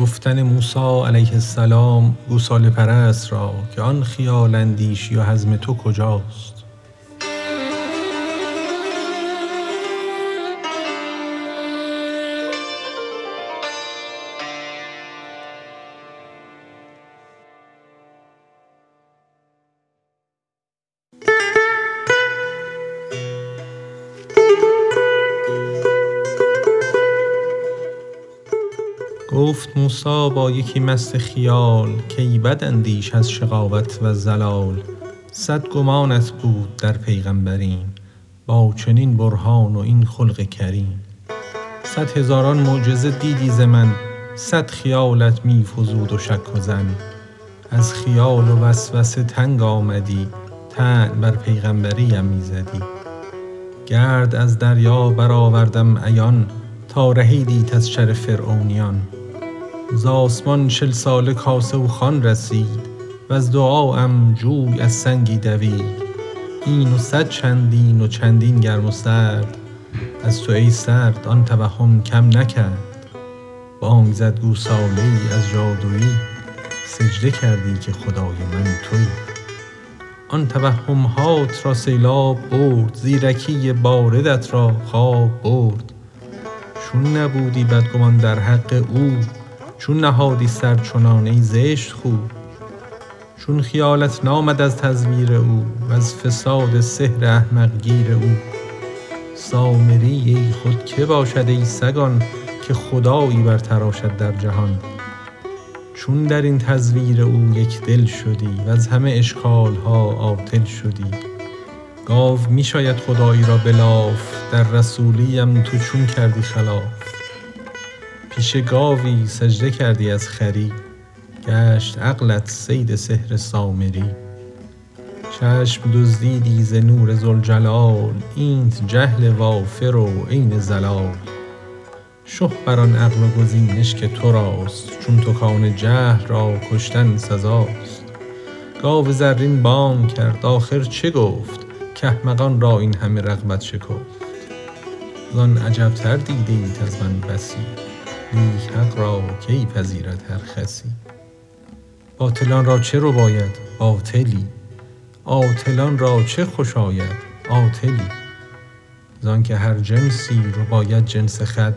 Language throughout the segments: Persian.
گفتن موسی علیه السلام گوساله پرست را که آن خیال اندیشی و حزم تو کجاست؟ گفت موسی با یکی مست خیال کای بد اندیش از شقاوت و ضلال صد گمانت بود در پیغمبریم با چنین برهان و این خلق کریم. صد هزاران معجزه دیدی ز من صد خیالت می فزود و شک و ظن از خیال و وسوسه تنگ آمدی طعن بر پیغمبریم می زدی. گرد از دریا برآوردم عیان تا رهیدیت از شر فرعونیان. ز آسمان چل ساله کاسه و خوان رسید وز دعاام جوی از سنگی دوید. این و صد چندین و چندین گرم و سرد از تو ای سرد آن توهم کم نکرد. بانگ زد گوساله ای از جادویی سجده کردی که خدای من تویی. آن توهم هات را سیلاب برد زیرکی باردت را خواب برد. چون نبودی بدگمان در حق او چون نهادی سر چنان ای زشت خو. چون خیالت نامد از تزویر او وز فساد سحر احمق گیر او. سامری ای خود که باشد ای سگان که خدایی برتراشد در جهان. چون در این تزویر او یک دل شدی وز همه اشکال ها عاطل شدی. گاو می شاید خدایی را به لاف در رسولیم تو چون کردی خلاف. پیش گاوی سجده کردی از خری. گشت عقلت صید سحر سامری. چشم دزدیدی ز نور ذوالجلال اینت جهل وافر و عین ضلال شه بر آن عقل و گزینش که تو راست چون تکان جهل را کشتن سزاست. گاو زرین بانگ کرد آخر چه گفت؟ کاحمقان را این همه رغبت شکفت. زان عجبتر دیده ایت از من بسی. لیک حق را کی پذیرد هر خسی باطلان را چه رباید باطلی؟ عاطلان را چه خوش آید عاطلی زانک هر جنسی رباید جنس خود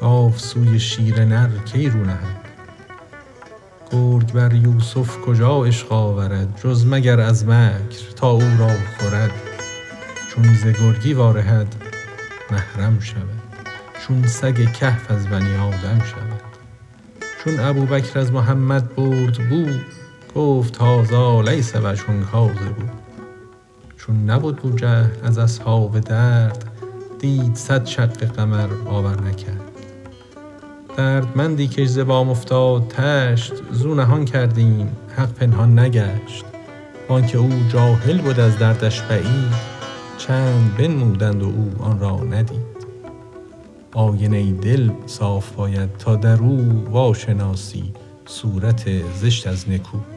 گاو سوی شیر نر کی رو نهد؟ گرگ بر یوسف کجا عشق آورد جز مگر از مکر تا او را خورد؟ چون ز گرگی وا رهد محرم شود. چون سگ کهف از بنی آدم شود. چون ابوبکر از محمد برد بو گفت هذا لیس وجه کاذب چون نبد بوجهل از اصحاب درد دید صد شق قمر باور نکرد. دردمندی کش ز بام افتاد طشت زو نهان کردیم حق پنهان نگشت. وانک او جاهل بد از دردش بعید چند بنمودند و او آن را ندید. آینه دل صاف باید تا در او وا شناسی صورت زشت از نکو.